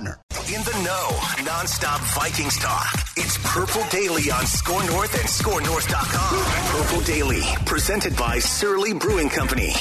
In the know, nonstop Vikings talk. It's Purple Daily on SKOR North and SKORNorth.com. Purple Daily, presented by Surly Brewing Company.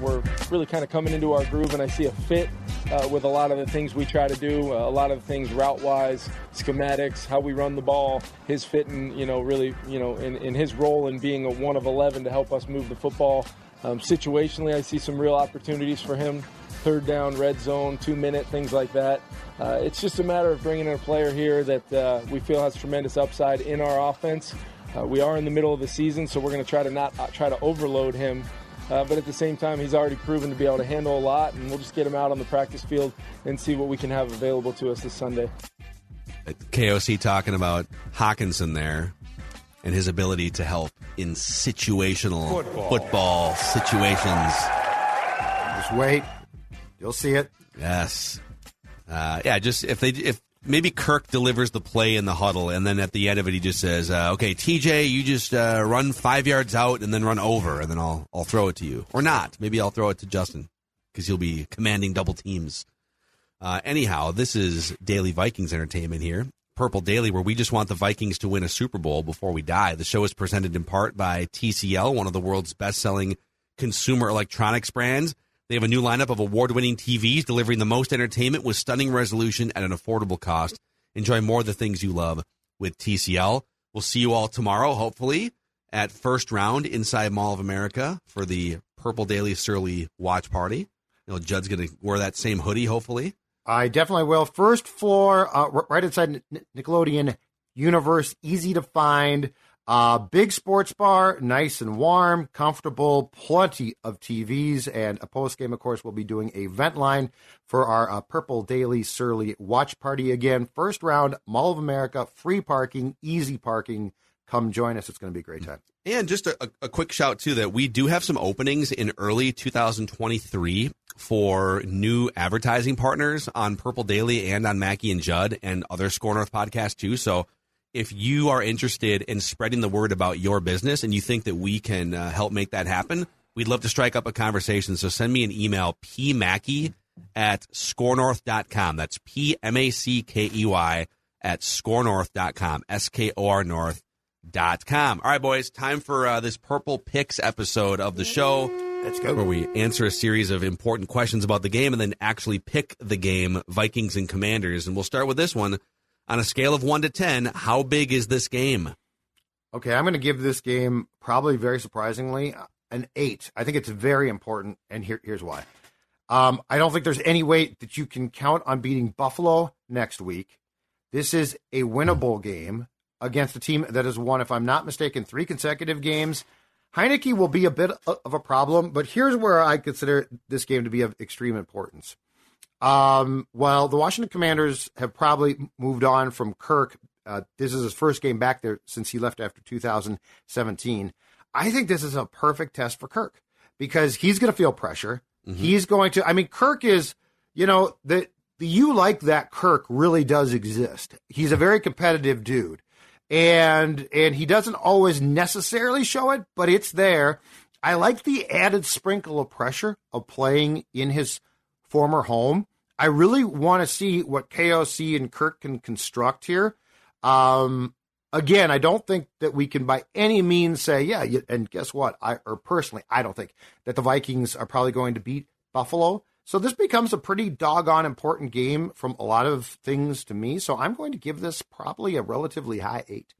We're really kind of coming into our groove, and I see a fit uh, with a lot of the things we try to do. Uh, a lot of the things route wise, schematics, how we run the ball. His fitting, you know, really, you know, in, in his role in being a one of 11 to help us move the football. Um, situationally, I see some real opportunities for him third down, red zone, two minute, things like that. Uh, it's just a matter of bringing in a player here that uh, we feel has tremendous upside in our offense. Uh, we are in the middle of the season, so we're going to try to not uh, try to overload him. Uh, but at the same time, he's already proven to be able to handle a lot, and we'll just get him out on the practice field and see what we can have available to us this Sunday. KOC talking about Hockenson there and his ability to help in situational football, football situations. Just wait. You'll see it. Yes. Uh, yeah, just if they if maybe Kirk delivers the play in the huddle, and then at the end of it, he just says, uh, "Okay, TJ, you just uh, run five yards out and then run over, and then I'll I'll throw it to you, or not. Maybe I'll throw it to Justin because he'll be commanding double teams." Uh, anyhow, this is Daily Vikings Entertainment here, Purple Daily, where we just want the Vikings to win a Super Bowl before we die. The show is presented in part by TCL, one of the world's best-selling consumer electronics brands. They have a new lineup of award winning TVs delivering the most entertainment with stunning resolution at an affordable cost. Enjoy more of the things you love with TCL. We'll see you all tomorrow, hopefully, at first round inside Mall of America for the Purple Daily Surly watch party. You know, Judd's going to wear that same hoodie, hopefully. I definitely will. First floor, uh, right inside Nickelodeon Universe, easy to find. Uh, big sports bar, nice and warm, comfortable, plenty of TVs, and a post game, of course, we'll be doing a vent line for our uh, Purple Daily Surly watch party again. First round, Mall of America, free parking, easy parking. Come join us. It's going to be a great time. And just a, a quick shout, too, that we do have some openings in early 2023 for new advertising partners on Purple Daily and on Mackey and Judd and other SKOR North podcasts, too. So if you are interested in spreading the word about your business and you think that we can uh, help make that happen, we'd love to strike up a conversation. So send me an email, pmackey at skornorth.com. That's P M A C K E Y at skornorth.com. S K O R North.com. All right, boys, time for uh, this Purple Picks episode of the show. Let's go. Where we answer a series of important questions about the game and then actually pick the game, Vikings and Commanders. And we'll start with this one on a scale of one to 10, how big is this game? Okay, I'm going to give this game probably very surprisingly an eight. I think it's very important, and here, here's why. Um, I don't think there's any way that you can count on beating Buffalo next week. This is a winnable game against a team that has won, if I'm not mistaken, three consecutive games. Heinicke will be a bit of a problem, but here's where I consider this game to be of extreme importance. Um, well, the Washington Commanders have probably moved on from Kirk. Uh, this is his first game back there since he left after 2017. I think this is a perfect test for Kirk because he's going to feel pressure. Mm-hmm. He's going to. I mean, Kirk is. You know the the you like that Kirk really does exist. He's a very competitive dude, and and he doesn't always necessarily show it, but it's there. I like the added sprinkle of pressure of playing in his former home. I really want to see what KOC and Kirk can construct here. Um, again, I don't think that we can by any means say, yeah, and guess what? I or personally, I don't think that the Vikings are probably going to beat Buffalo. So this becomes a pretty doggone important game from a lot of things to me. So I'm going to give this probably a relatively high eight.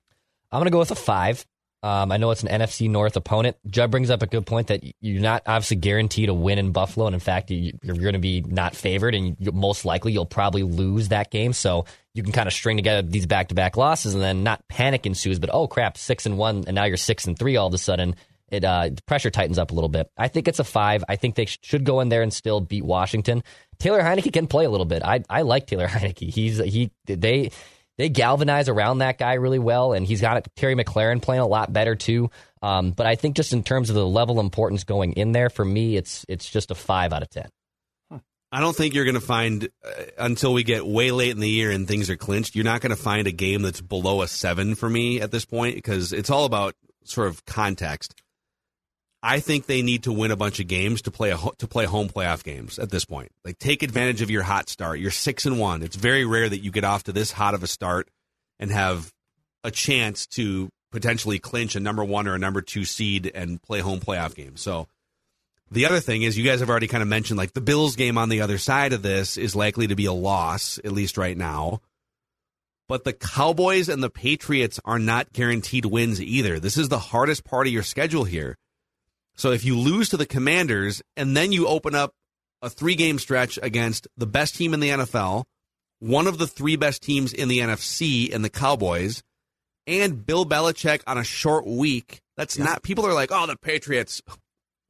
I'm going to go with a five. Um, I know it's an NFC North opponent. Judd brings up a good point that you're not obviously guaranteed to win in Buffalo, and in fact, you, are going to be not favored, and most likely you'll probably lose that game. So you can kind of string together these back-to-back losses, and then not panic ensues. But oh crap, six and one, and now you're six and three all of a sudden. It uh, pressure tightens up a little bit. I think it's a five. I think they should go in there and still beat Washington. Taylor Heinicke can play a little bit. I I like Taylor Heinicke. He's he they they galvanize around that guy really well, and he's got Terry McLaurin playing a lot better too. Um, but I think just in terms of the level of importance going in there, for me, it's it's just a five out of ten. I don't think you're going to find uh, until we get way late in the year and things are clinched. You're not going to find a game that's below a seven for me at this point because it's all about sort of context. I think they need to win a bunch of games to play a, to play home playoff games at this point. Like take advantage of your hot start. You're six and one. It's very rare that you get off to this hot of a start and have a chance to potentially clinch a number one or a number two seed and play home playoff games. So the other thing is you guys have already kind of mentioned like the Bills game on the other side of this is likely to be a loss at least right now. But the Cowboys and the Patriots are not guaranteed wins either. This is the hardest part of your schedule here so if you lose to the Commanders and then you open up a three game stretch against the best team in the NFL, one of the three best teams in the NFC and the Cowboys, and Bill Belichick on a short week, that's yeah. not, people are like, oh, the Patriots.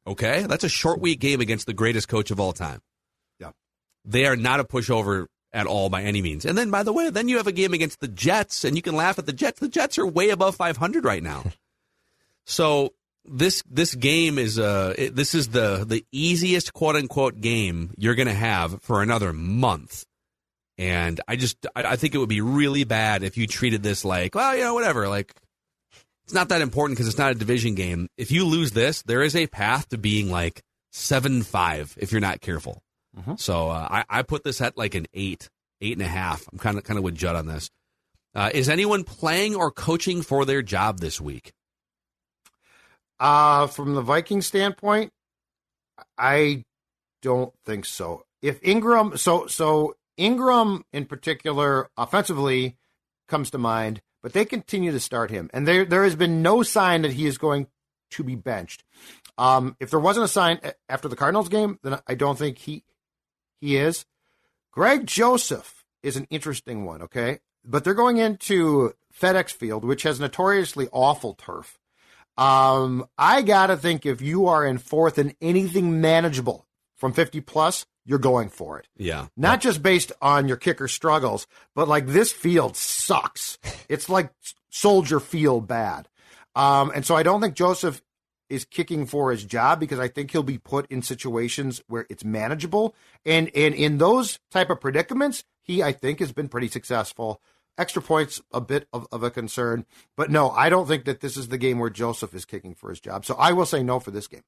Okay, that's a short week game against the greatest coach of all time. Yeah. They are not a pushover at all by any means. And then, by the way, then you have a game against the Jets, and you can laugh at the Jets. The Jets are way above 500 right now. so this this game is uh it, this is the the easiest quote unquote game you're going to have for another month. And I just I, I think it would be really bad if you treated this like, well, you know, whatever, like it's not that important because it's not a division game. If you lose this, there is a path to being like 7-5 if you're not careful. Mm-hmm. So uh, I, I put this at like an eight, eight and a half. I'm kind of kind of with Judd on this. Uh, is anyone playing or coaching for their job this week? Uh, from the Viking standpoint, I don't think so. If Ingram, so so Ingram in particular, offensively comes to mind, but they continue to start him, and there there has been no sign that he is going to be benched. Um, if there wasn't a sign after the Cardinals game, then I don't think he he is. Greg Joseph is an interesting one, okay, but they're going into FedEx Field, which has notoriously awful turf. Um, I gotta think if you are in fourth in anything manageable from 50 plus, you're going for it. Yeah. Not just based on your kicker struggles, but like this field sucks. it's like soldier field bad. Um, and so I don't think Joseph is kicking for his job because I think he'll be put in situations where it's manageable. And and in those type of predicaments, he I think has been pretty successful extra points a bit of, of a concern. But no, I don't think that this is the game where Joseph is kicking for his job. So I will say no for this game.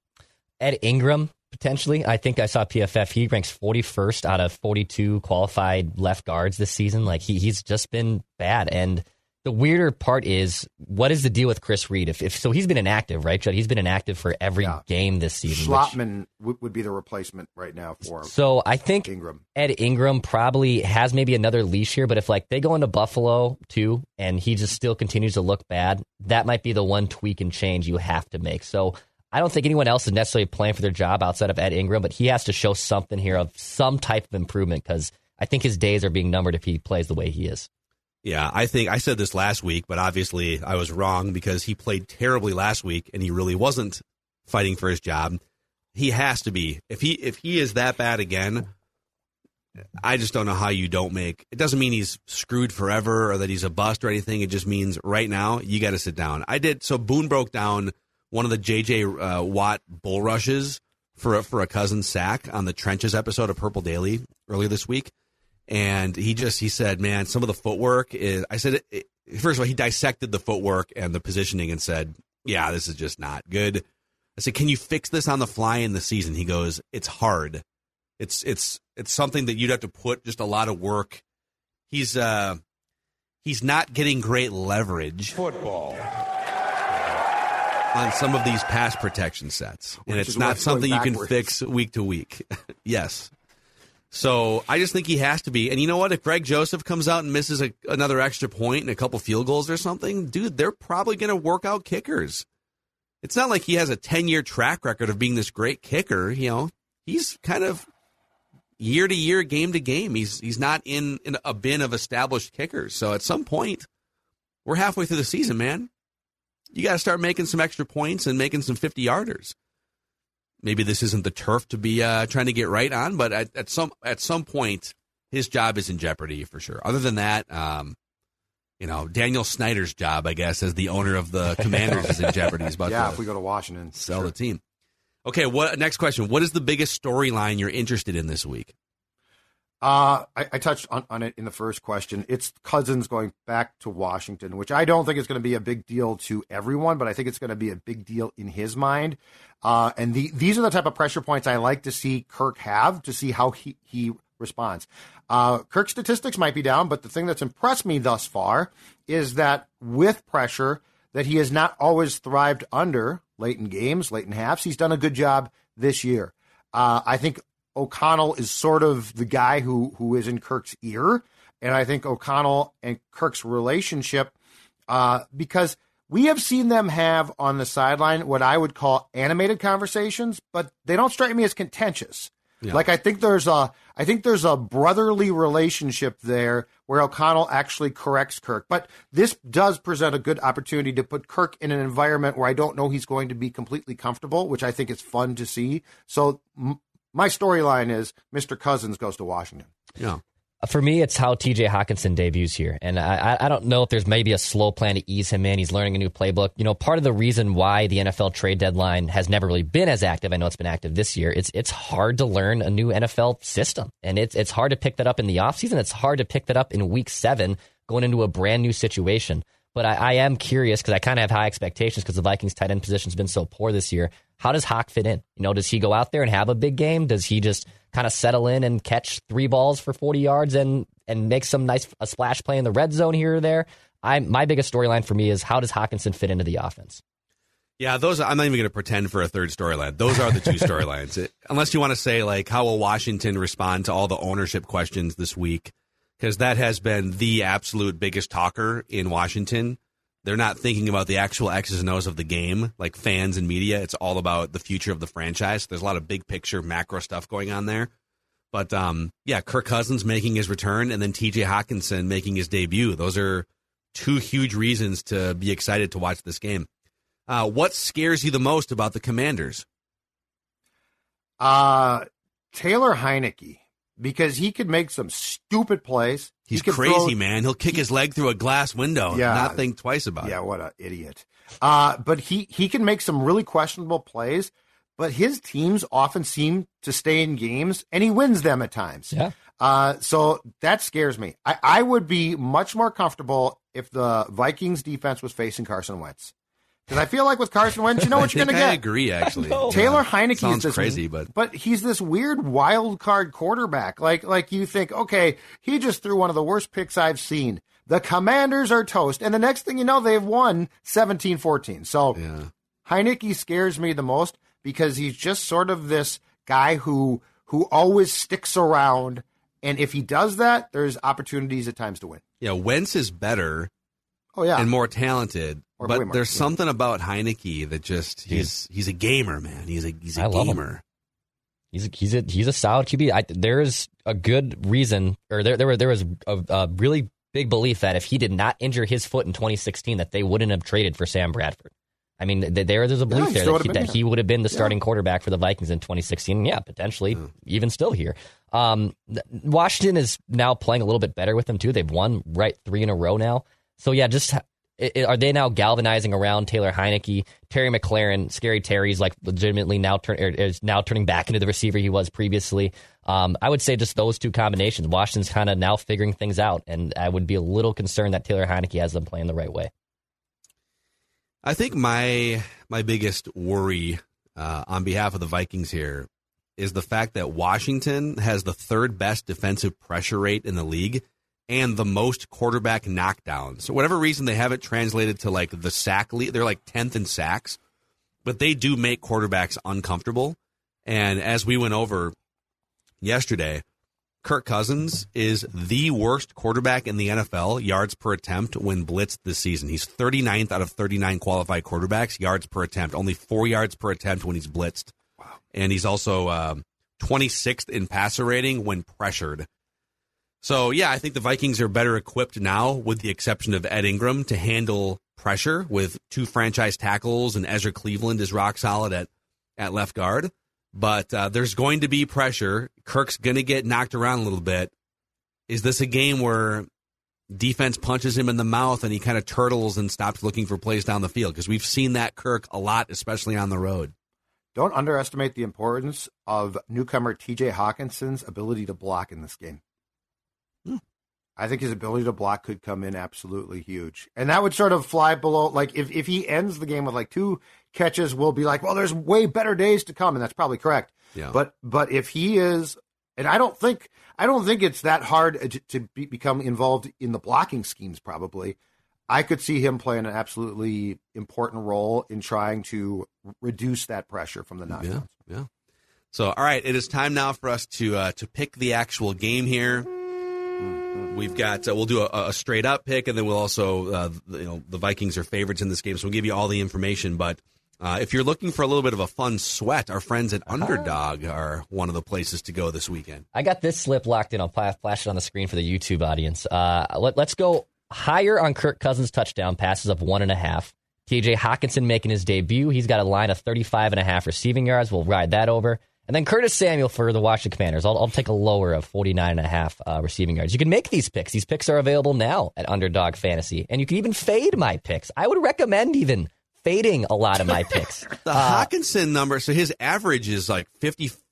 Ed Ingram, potentially. I think I saw PFF. He ranks 41st out of 42 qualified left guards this season. Like he, he's just been bad. And the weirder part is what is the deal with Chris Reed? If, if so, he's been inactive, right, Judd? He's been inactive for every yeah. game this season. Schlottmann which, would be the replacement right now for him. So I think Ingram. Ed Ingram probably has maybe another leash here, but if like they go into Buffalo too, and he just still continues to look bad, that might be the one tweak and change you have to make. So I don't think anyone else is necessarily playing for their job outside of Ed Ingram, but he has to show something here of some type of improvement because I think his days are being numbered if he plays the way he is. Yeah, I think I said this last week, but obviously I was wrong because he played terribly last week and he really wasn't fighting for his job. He has to be. If he if he is that bad again, I just don't know how you don't make. It doesn't mean he's screwed forever or that he's a bust or anything. It just means right now you got to sit down. I did. So Boone broke down one of the JJ uh, Watt bull rushes for for a cousin sack on the trenches episode of Purple Daily earlier this week and he just he said, "Man, some of the footwork is." I said, it, first of all, he dissected the footwork and the positioning and said, "Yeah, this is just not good." I said, "Can you fix this on the fly in the season?" He goes, "It's hard. It's it's it's something that you'd have to put just a lot of work." He's uh he's not getting great leverage football on some of these pass protection sets, and Which it's not something you can fix week to week. yes. So I just think he has to be. And you know what? If Greg Joseph comes out and misses a, another extra point and a couple field goals or something, dude, they're probably going to work out kickers. It's not like he has a 10 year track record of being this great kicker. You know, he's kind of year to year, game to game. He's he's not in, in a bin of established kickers. So at some point, we're halfway through the season, man. You got to start making some extra points and making some 50 yarders. Maybe this isn't the turf to be uh, trying to get right on, but at, at some at some point, his job is in jeopardy for sure. Other than that, um, you know, Daniel Snyder's job, I guess, as the owner of the Commanders is in jeopardy. He's about yeah, if we go to Washington, sell sure. the team. Okay, what next question? What is the biggest storyline you're interested in this week? Uh, I, I touched on, on it in the first question. It's Cousins going back to Washington, which I don't think is going to be a big deal to everyone, but I think it's going to be a big deal in his mind. Uh, and the, these are the type of pressure points I like to see Kirk have to see how he, he responds. Uh, Kirk's statistics might be down, but the thing that's impressed me thus far is that with pressure that he has not always thrived under late in games, late in halves. He's done a good job this year. Uh, I think O'Connell is sort of the guy who who is in Kirk's ear, and I think O'Connell and Kirk's relationship, uh, because we have seen them have on the sideline what I would call animated conversations, but they don't strike me as contentious. Yeah. Like I think there's a I think there's a brotherly relationship there where O'Connell actually corrects Kirk. But this does present a good opportunity to put Kirk in an environment where I don't know he's going to be completely comfortable, which I think is fun to see. So m- my storyline is Mr. Cousins goes to Washington. Yeah. Uh, for me, it's how TJ Hockenson debuts here. And I, I don't know if there's maybe a slow plan to ease him in. He's learning a new playbook. You know, part of the reason why the NFL trade deadline has never really been as active, I know it's been active this year, it's it's hard to learn a new NFL system. And it's it's hard to pick that up in the offseason. It's hard to pick that up in week seven going into a brand new situation. But I, I am curious because I kind of have high expectations because the Vikings tight end position has been so poor this year. How does Hawk fit in? You know, does he go out there and have a big game? Does he just kind of settle in and catch three balls for 40 yards and and make some nice a splash play in the red zone here or there? I my biggest storyline for me is how does Hockenson fit into the offense? Yeah, those. I'm not even going to pretend for a third storyline. Those are the two storylines. Unless you want to say like, how will Washington respond to all the ownership questions this week? Because that has been the absolute biggest talker in Washington. They're not thinking about the actual X's and O's of the game, like fans and media. It's all about the future of the franchise. There's a lot of big picture, macro stuff going on there. But um, yeah, Kirk Cousins making his return, and then T.J. Hockenson making his debut. Those are two huge reasons to be excited to watch this game. Uh, what scares you the most about the Commanders? Uh, Taylor Heinicke, because he could make some stupid plays. He's could crazy, throw- man. He'll kick his leg through a glass window and Yeah. not think twice about Yeah, it. Yeah, what an idiot. Uh, but he, he can make some really questionable plays, but his teams often seem to stay in games and he wins them at times. Yeah. Uh, so that scares me. I, I would be much more comfortable if the Vikings defense was facing Carson Wentz. Because I feel like with Carson Wentz, you know what you're going to get. I agree, actually. Taylor Yeah. Heinicke sounds is this crazy, but but he's this weird wild card quarterback. Like like you think, okay, he just threw one of the worst picks I've seen. The Commanders are toast, and the next thing you know, they've won 17-14. So yeah. Heinicke scares me the most because he's just sort of this guy who who always sticks around, and if he does that, there's opportunities at times to win. Yeah, Wentz is better Oh yeah, and more talented, Or way but more, there's yeah. something about Heinicke that just he's he's a gamer, man. He's a he's a I love him. gamer. He's a, he's a he's a solid QB. I, there is a good reason, or there there were there was a, a really big belief that if he did not injure his foot in 2016, that they wouldn't have traded for Sam Bradford. I mean, there there's a he belief there that, he, that he would have been the starting quarterback for the Vikings in 2016. Yeah, potentially even still here. Um, Washington is now playing a little bit better with them too. They've won right three in a row now. So yeah, just ha- i- i- are they now galvanizing around Taylor Heinicke, Terry McLaurin, Scary Terry's like legitimately now turn er, is now turning back into the receiver he was previously. Um, I would say just those two combinations. Washington's kind of now figuring things out, and I would be a little concerned that Taylor Heinicke has them playing the right way. I think my my biggest worry uh, on behalf of the Vikings here is the fact that Washington has the third best defensive pressure rate in the league and the most quarterback knockdowns. So whatever reason they haven't translated to like the sack lead, they're like tenth in sacks, but they do make quarterbacks uncomfortable. And as we went over yesterday, Kirk Cousins is the worst quarterback in the NFL yards per attempt when blitzed this season. He's 39th out of 39 qualified quarterbacks yards per attempt, only four yards per attempt when he's blitzed. Wow. And he's also um, 26th in passer rating when pressured. So, yeah, I think the Vikings are better equipped now, with the exception of Ed Ingram, to handle pressure with two franchise tackles, and Ezra Cleveland is rock solid at, at left guard. But uh, there's going to be pressure. Kirk's going to get knocked around a little bit. Is this a game where defense punches him in the mouth and he kind of turtles and stops looking for plays down the field? Because we've seen that Kirk a lot, especially on the road. Don't underestimate the importance of newcomer TJ Hockenson's ability to block in this game. I think his ability to block could come in absolutely huge. And that would sort of fly below like if, if he ends the game with like two catches, we'll be like, well, there's way better days to come, and that's probably correct. Yeah. But but if he is and I don't think I don't think it's that hard to, to be, become involved in the blocking schemes probably. I could see him playing an absolutely important role in trying to reduce that pressure from the knockdowns. Yeah, yeah. So, all right, it is time now for us to uh, to pick the actual game here. We've got uh, we'll do a, a, straight up pick, and then we'll also uh, you know the Vikings are favorites in this game, so we'll give you all the information. But uh, if you're looking for a little bit of a fun sweat, our friends at Underdog are one of the places to go this weekend. I got this slip locked in. I'll flash it on the screen for the YouTube audience. Uh, let, let's go higher on Kirk Cousins' touchdown passes of one and a half. TJ Hockenson making his debut. He's got a line of 35 and a half receiving yards. We'll ride that over. And then Curtis Samuel for the Washington Commanders. I'll, I'll take a lower of 49 and a half uh, receiving yards. You can make these picks. These picks are available now at Underdog Fantasy. And you can even fade my picks. I would recommend even fading a lot of my picks. the uh, Hockenson number, so his average is like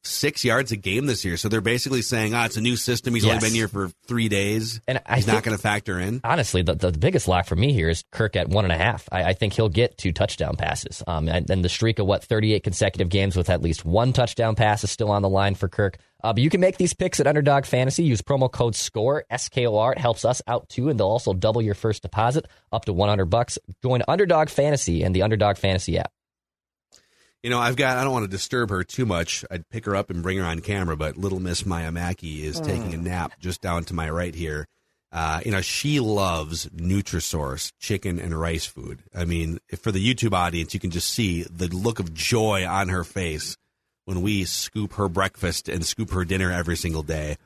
56 yards a game this year. So they're basically saying, ah, oh, it's a new system. He's yes. only been here for three days. And I he's not going to factor in. Honestly, the, the biggest lock for me here is Kirk at one and a half. I, I think he'll get two touchdown passes. Um, and, and the streak of what, 38 consecutive games with at least one touchdown pass is still on the line for Kirk. Uh, but you can make these picks at Underdog Fantasy. Use promo code SCORE, S K O R. It helps us out too, and they'll also double your first deposit up to 100 bucks. Join Underdog Fantasy and the Underdog Fantasy app. You know, I've got, I don't want to disturb her too much. I'd pick her up and bring her on camera, but little Miss Maya Mackey is mm. taking a nap just down to my right here. Uh, you know, she loves Nutrisource chicken and rice food. I mean, for the YouTube audience, you can just see the look of joy on her face when we scoop her breakfast and scoop her dinner every single day.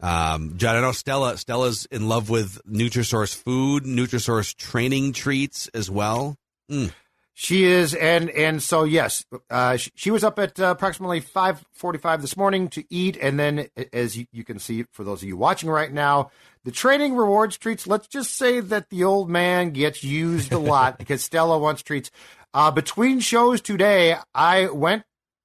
Um, John, I know Stella. Stella's in love with Nutrisource food, Nutrisource training treats as well. Mm. She is, and and so yes, uh, she, she, was up at uh, approximately five forty-five this morning to eat, and then as you, you, can see for those of you watching right now, the training rewards treats. Let's just say that the old man gets used a lot because Stella wants treats. Uh, between shows today, I went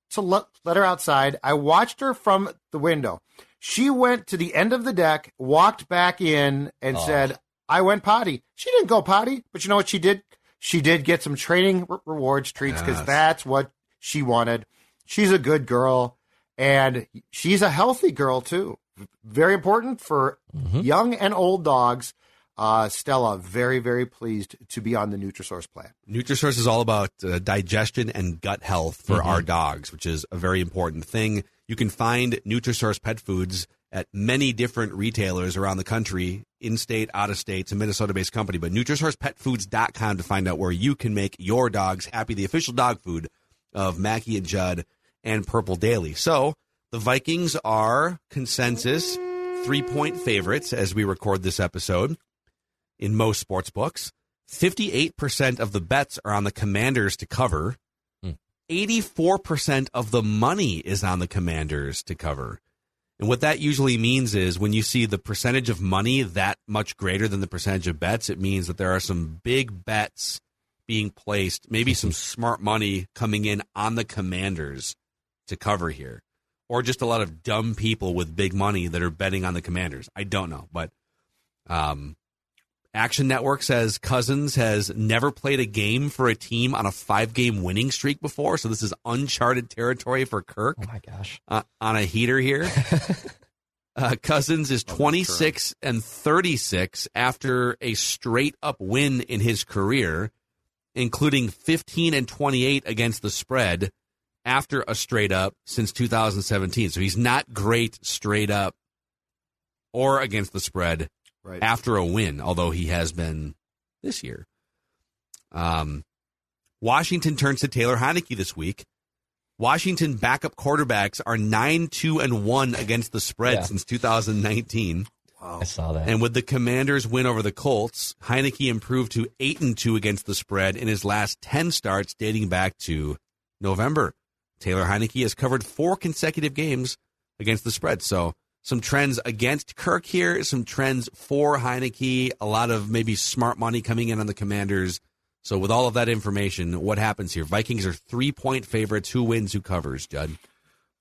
to let, let her outside. I watched her from the window. She went to the end of the deck, walked back in, and oh. said, I went potty. She didn't go potty, but you know what she did? She did get some training re- rewards treats because yes. that's what she wanted. She's a good girl, and she's a healthy girl, too. Very important for mm-hmm. young and old dogs uh, Stella, very, very pleased to be on the Nutrisource plan. Nutrisource is all about uh, digestion and gut health for mm-hmm. our dogs, which is a very important thing. You can find Nutrisource pet foods at many different retailers around the country, in state, out of state. It's a Minnesota based company, but NutrisourcePetFoods.com to find out where you can make your dogs happy, the official dog food of Mackey and Judd and Purple Daily. So the Vikings are consensus three point favorites as we record this episode in most sports books. 58% of the bets are on the commanders to cover. 84% hmm. of the money is on the commanders to cover. And what that usually means is when you see the percentage of money that much greater than the percentage of bets, it means that there are some big bets being placed, maybe some smart money coming in on the commanders to cover here. Or just a lot of dumb people with big money that are betting on the commanders. I don't know. But um, Action Network says Cousins has never played a game for a team on a five game winning streak before. So this is uncharted territory for Kirk. Oh my gosh. Uh, on a heater here. uh, Cousins is 26 and 36 after a straight up win in his career, including 15 and 28 against the spread after a straight up since 2017. So he's not great straight up or against the spread Right. after a win, although he has been this year. Um, Washington turns to Taylor Heinicke this week. Washington backup quarterbacks are 9 2 and 1 against the spread Yeah. since 2019. I saw that. And with the Commanders' win over the Colts, Heinicke improved to 8 and 2 against the spread in his last 10 starts dating back to November. Taylor Heinicke has covered four consecutive games against the spread. So some trends against Kirk here, some trends for Heinicke, a lot of maybe smart money coming in on the Commanders. So with all of that information, what happens here? Vikings are three point favorites. Who wins? Who covers? Judd.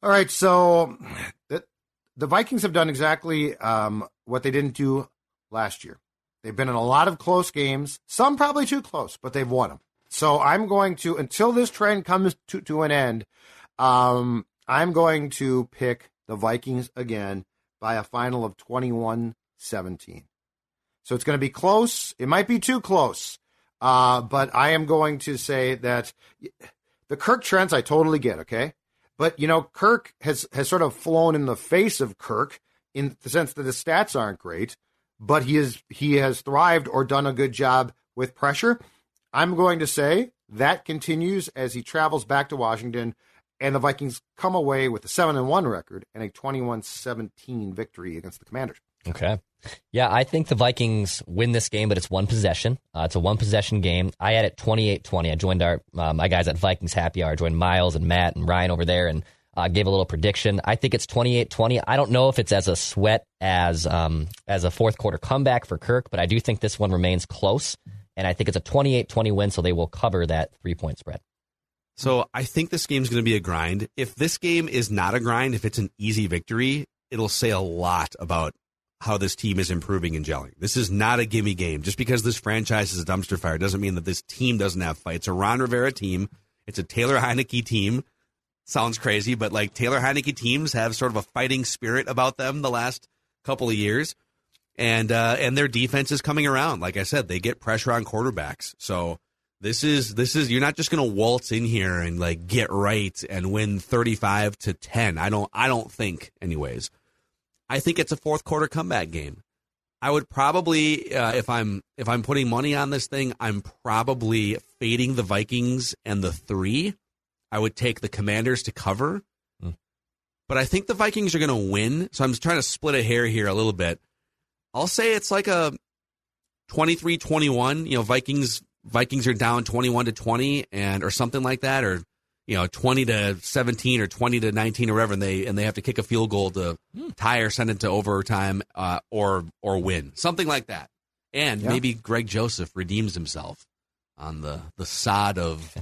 All right, so the, the Vikings have done exactly um, what they didn't do last year. They've been in a lot of close games, some probably too close, but they've won them. So I'm going to, until this trend comes to, to an end, um, I'm going to pick the Vikings again by a final of 21 17. So it's going to be close. It might be too close, uh, but I am going to say that the Kirk trends I totally get, okay? But you know, Kirk has has sort of flown in the face of Kirk in the sense that the stats aren't great, but he is he has thrived or done a good job with pressure. I'm going to say that continues as he travels back to Washington and the Vikings come away with a 7 and 1 record and a 21-17 victory against the Commanders. Okay. Yeah, I think the Vikings win this game, but it's one possession. Uh, it's a one possession game. I had it 28 20. I joined our uh, my guys at Vikings Happy Hour. I joined Miles and Matt and Ryan over there and uh, gave a little prediction. I think it's 28 20. I don't know if it's as a sweat as um, as a fourth quarter comeback for Kirk, but I do think this one remains close. And I think it's a 28 20 win, so they will cover that three point spread. So I think this game's going to be a grind. If this game is not a grind, if it's an easy victory, it'll say a lot about how this team is improving and gelling. This is not a gimme game. Just because this franchise is a dumpster fire doesn't mean that this team doesn't have fight. It's a Ron Rivera team. It's a Taylor Heinicke team. Sounds crazy, but like Taylor Heinicke teams have sort of a fighting spirit about them the last couple of years. And uh, and their defense is coming around. Like I said, they get pressure on quarterbacks. So this is this is you're not just going to waltz in here and like get right and win 35 to 10. I don't I don't think anyways. I think it's a fourth quarter comeback game. I would probably uh, if I'm if I'm putting money on this thing, I'm probably fading the Vikings and the 3. I would take the Commanders to cover. But I think the Vikings are going to win. So I'm just trying to split a hair here a little bit. I'll say it's like a 23-21, you know, Vikings Vikings are down 21 to 20 and or something like that or you know 20 to 17 or 20 to 19 or whatever and they and they have to kick a field goal to tie or send it to overtime uh, or or win. Something like that. And Yeah. maybe Greg Joseph redeems himself on the the sod of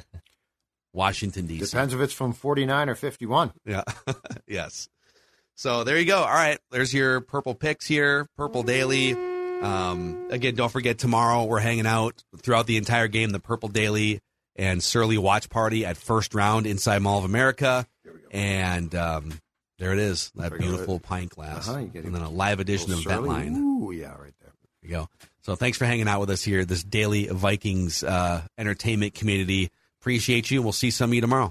Washington DC. Depends if it's from 49 or 51. Yeah. yes. So there you go. All right. There's your purple picks here, Purple Daily. Um, again, don't forget tomorrow we're hanging out throughout the entire game, the Purple Daily and Surly Watch Party at first round inside Mall of America. And um, there it is, that There you go. beautiful pint glass. Uh-huh, and then a live edition of Little Surly. Ventline. Ooh, yeah, right there. There you go. So thanks for hanging out with us here, this daily Vikings uh, entertainment community. Appreciate you. We'll see some of you tomorrow.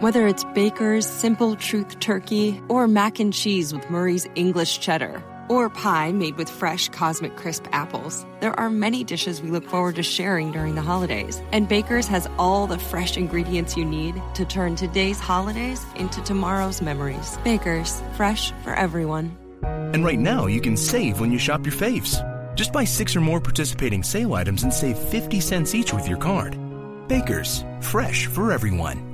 Whether it's Baker's Simple Truth Turkey or mac and cheese with Murray's English Cheddar or pie made with fresh Cosmic Crisp apples, there are many dishes we look forward to sharing during the holidays. And Baker's has all the fresh ingredients you need to turn today's holidays into tomorrow's memories. Baker's, fresh for everyone. And right now, you can save when you shop your faves. Just buy six or more participating sale items and save 50 cents each with your card. Baker's, fresh for everyone.